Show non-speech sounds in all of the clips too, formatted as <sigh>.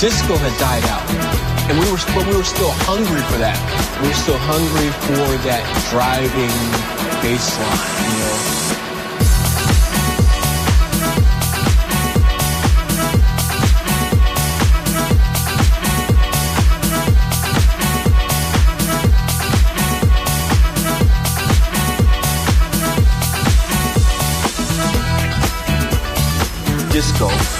Disco had died out. And we were, but we were still hungry for that. We were still hungry for that driving bass line, you know. disco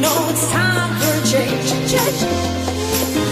know it's time for change. change.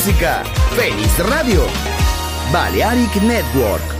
Música, feliz radio, Balearic Network.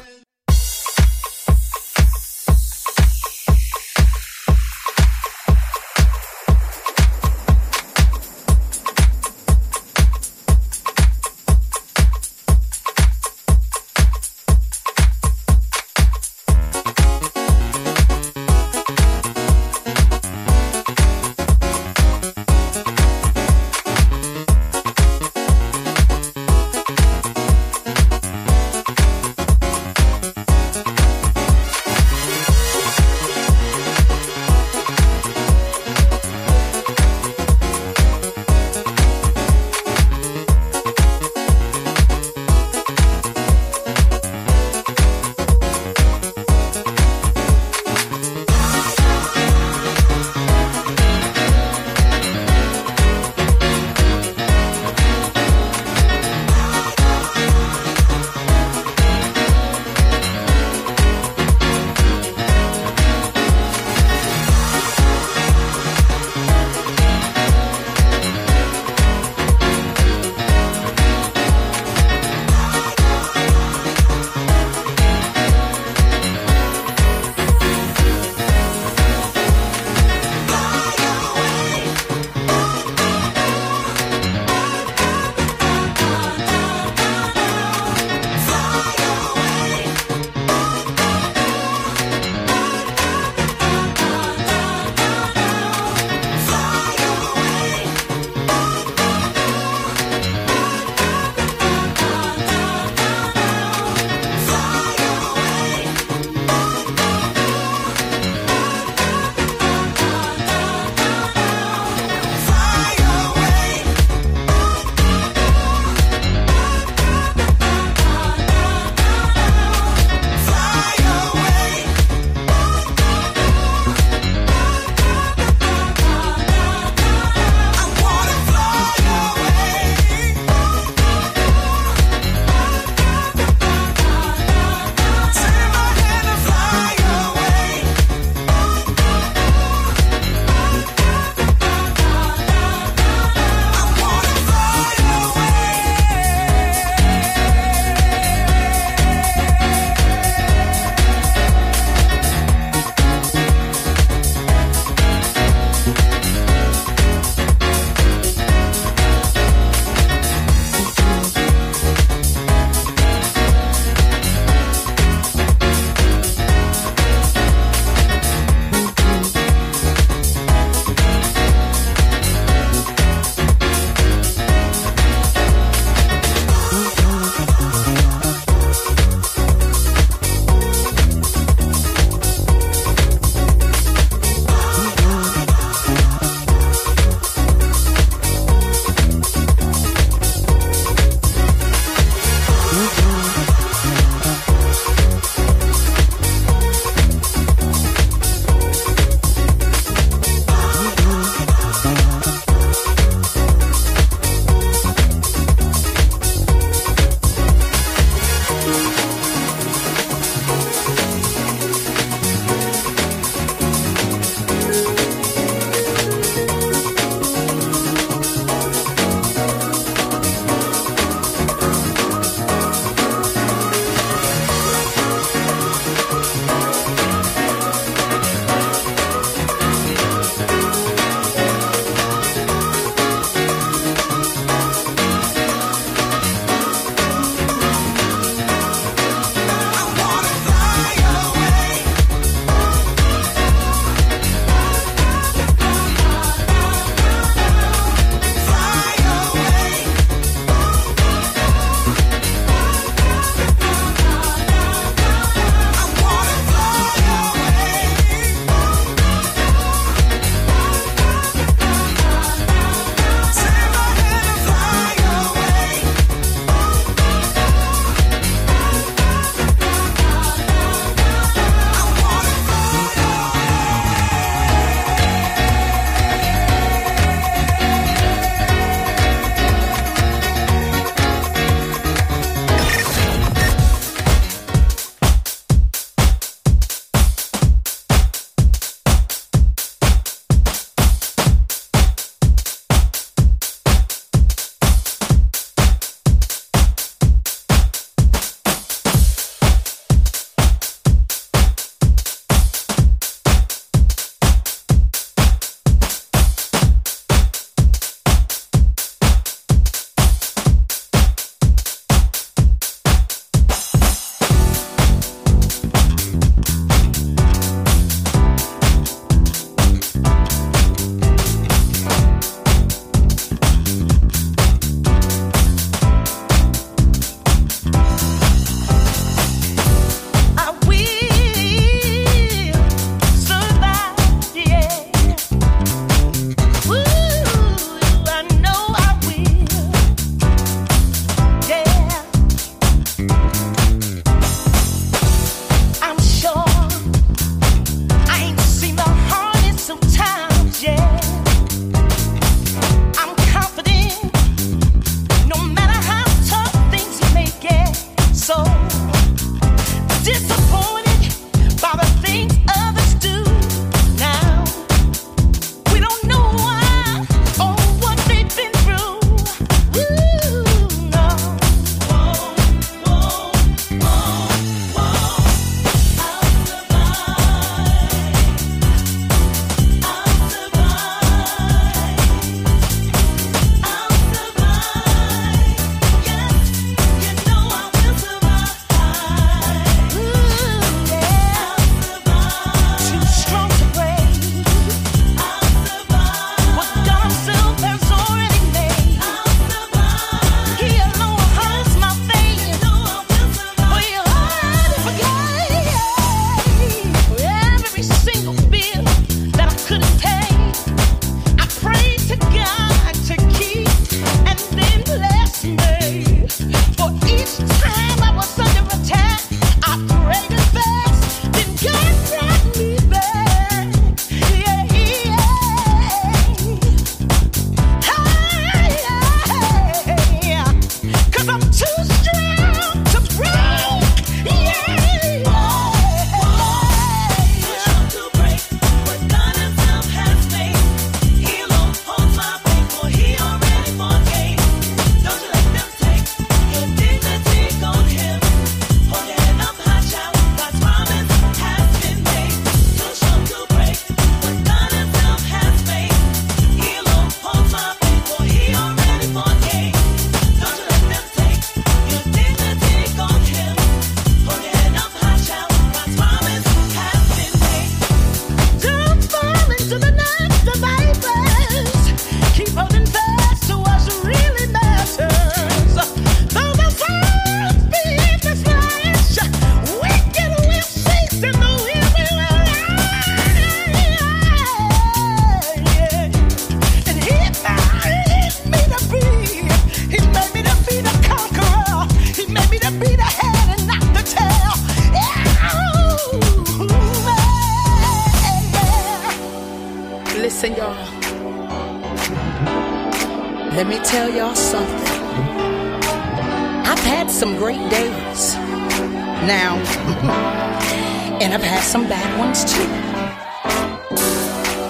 Now, <laughs> and I've had some bad ones too.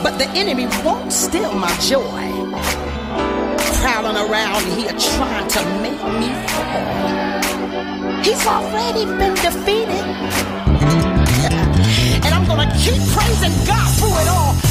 But the enemy won't steal my joy. Prowling around here trying to make me fall. He's already been defeated. <laughs> and I'm gonna keep praising God through it all.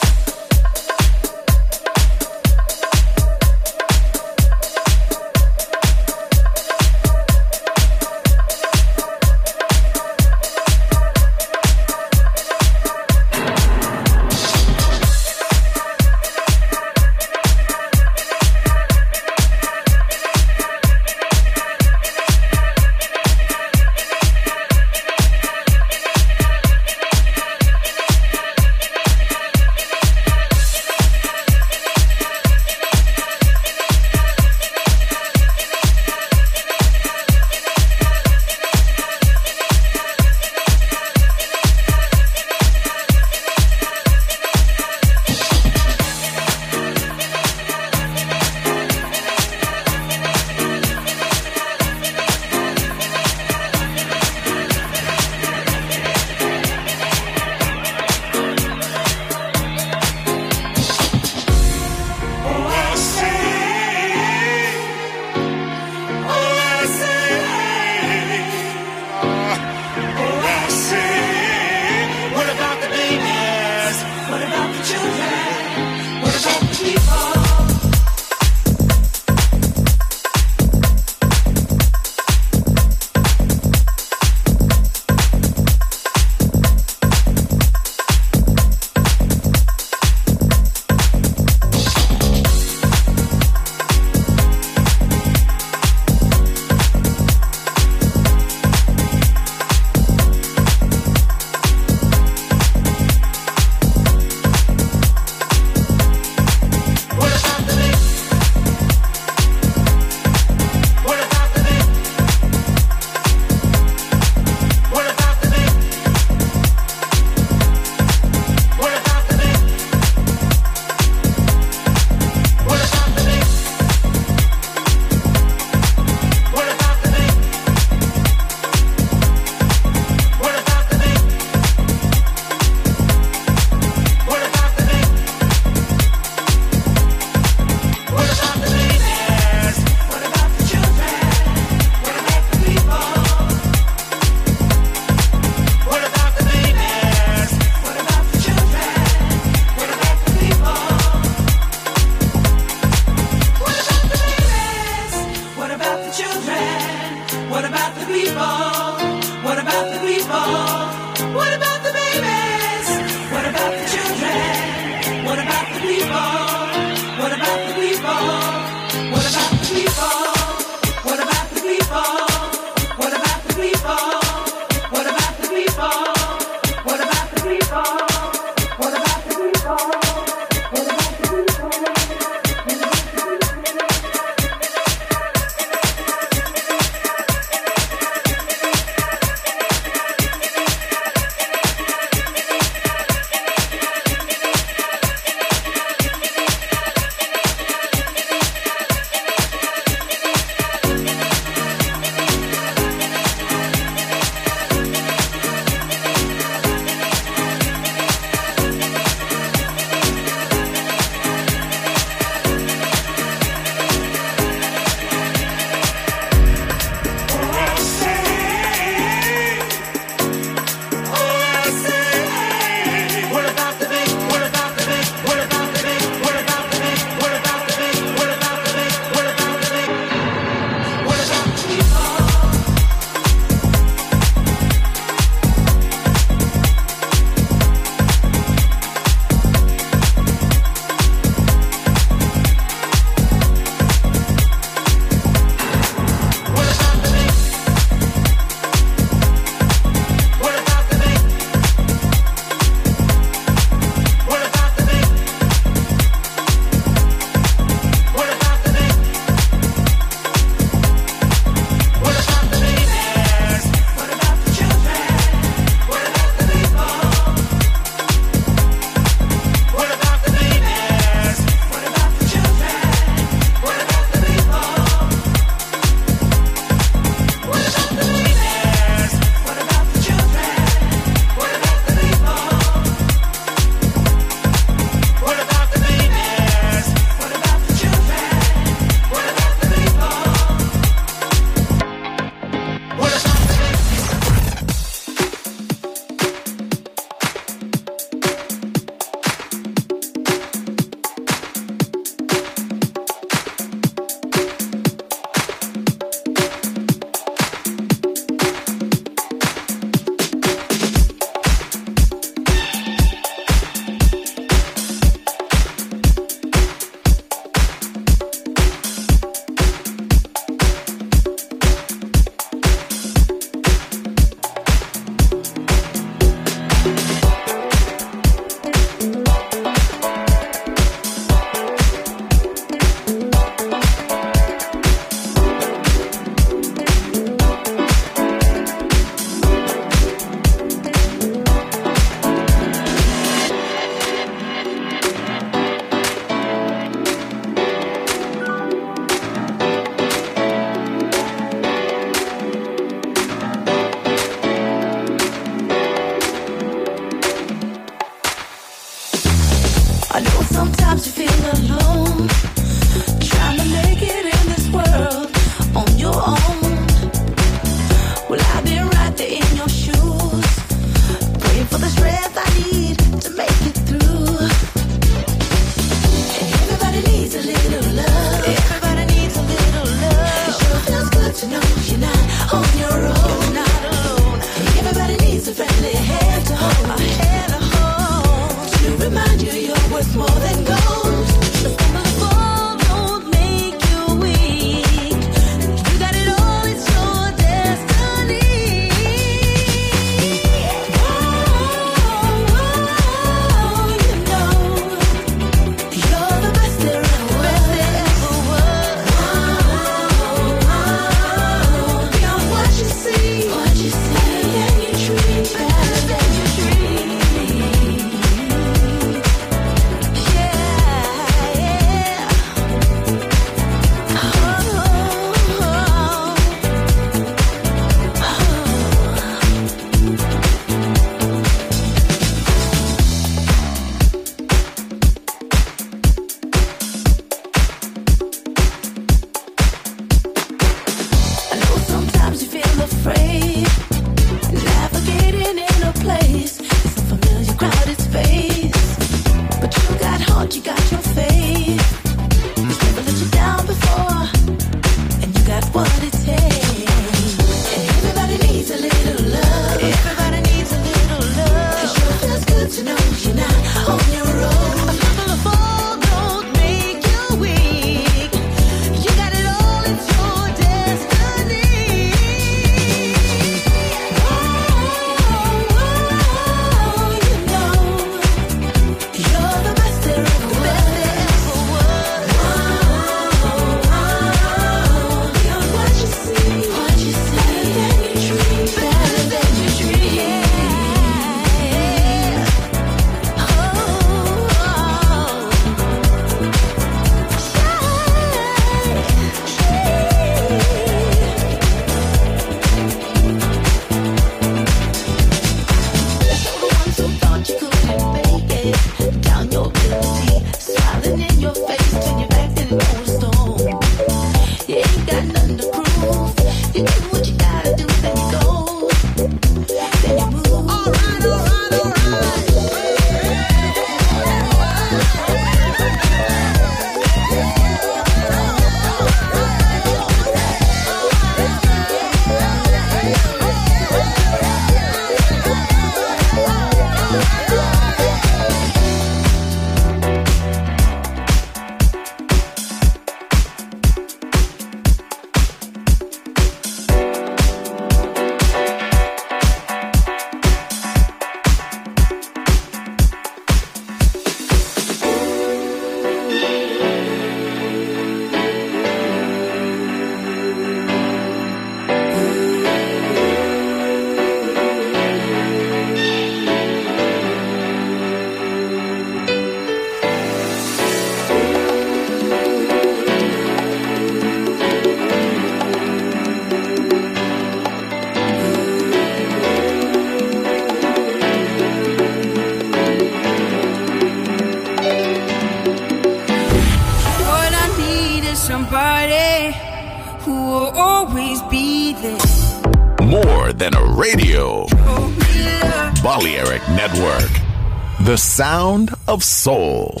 Sound of soul.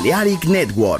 Balearic Network.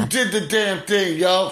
You did the damn thing, yo.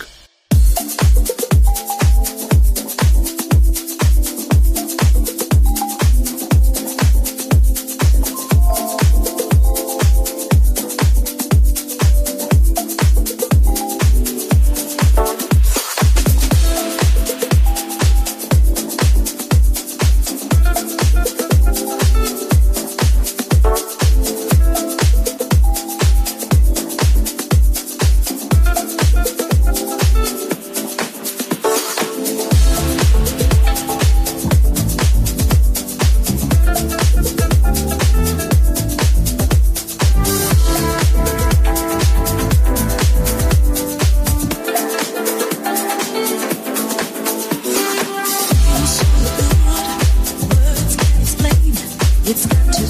It's got to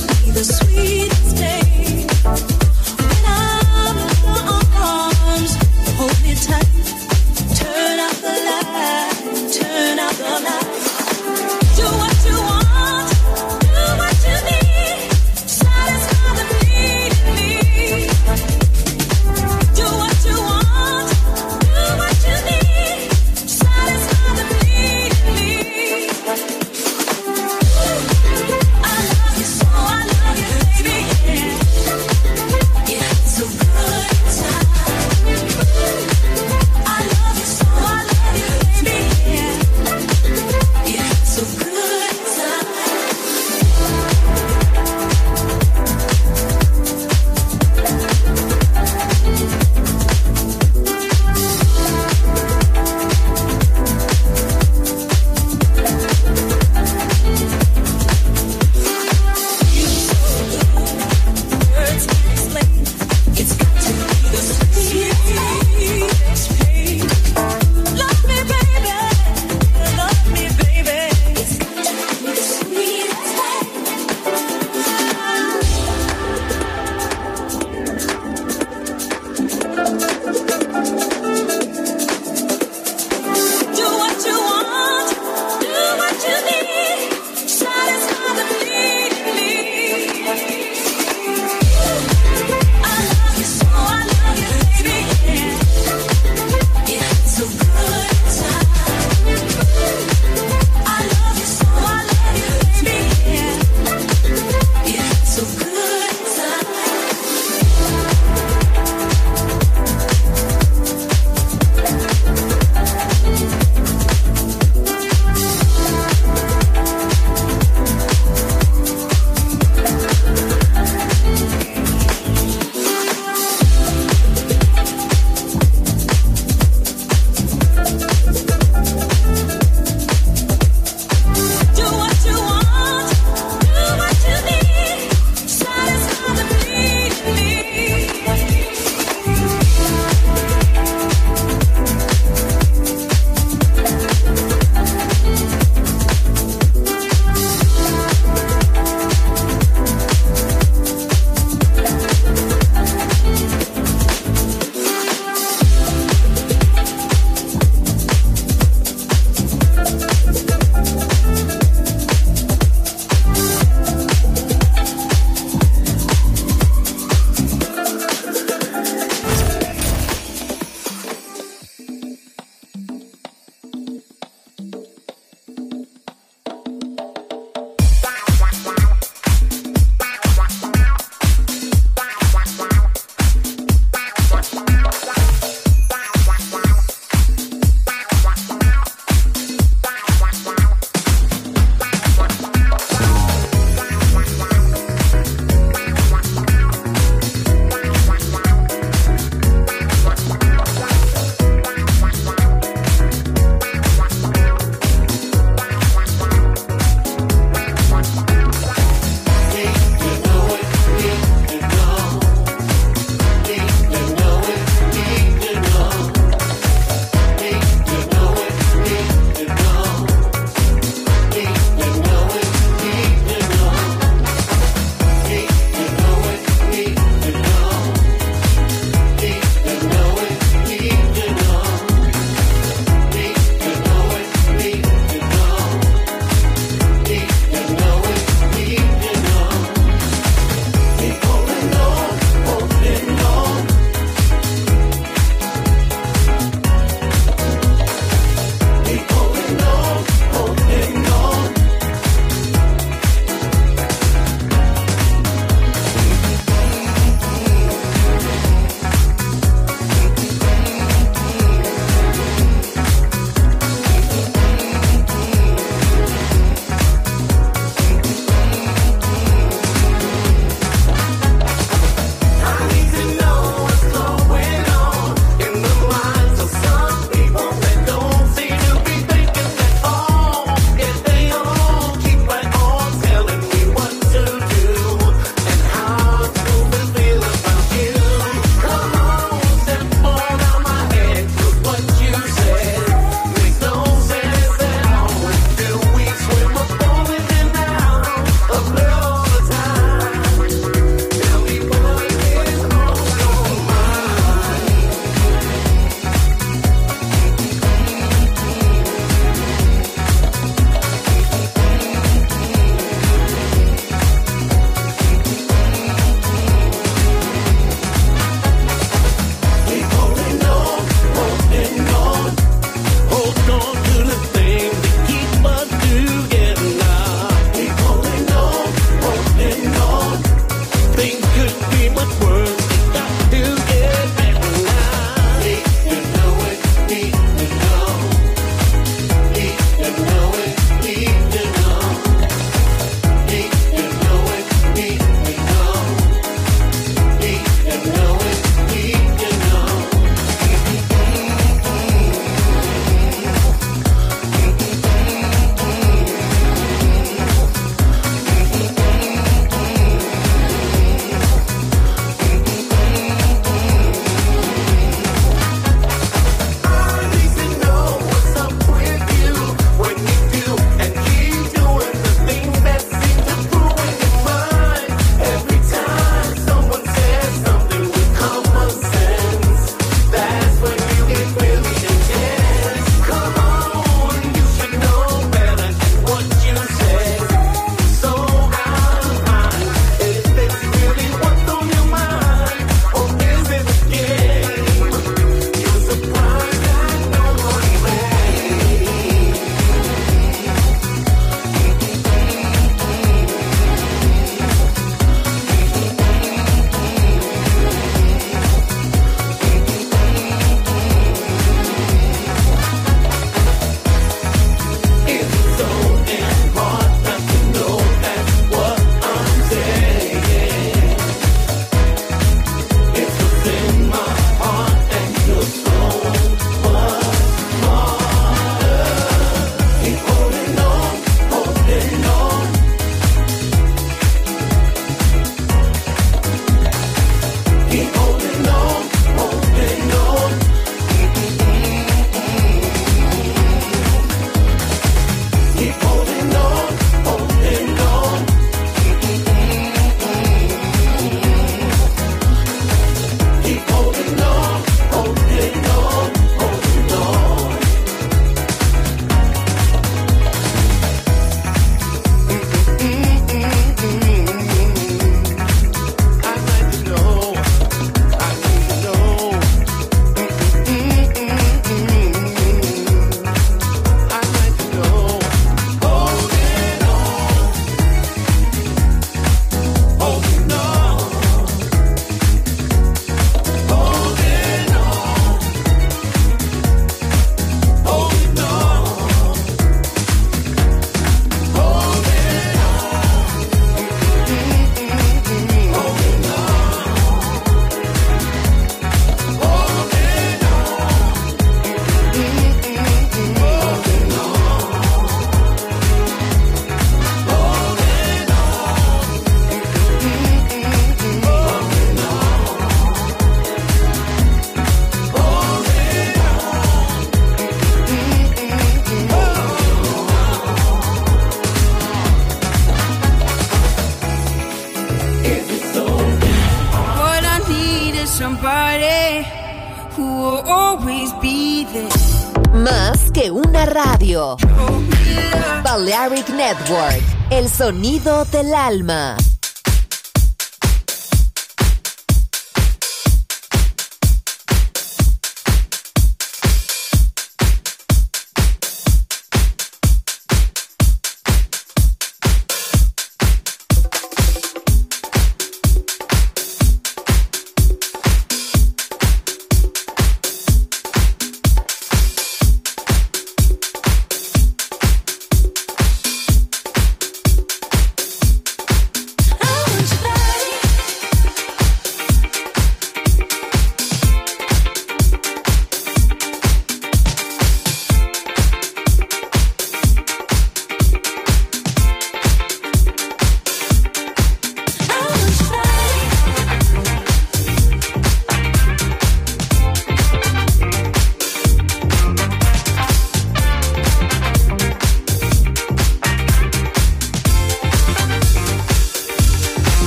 sonido del alma.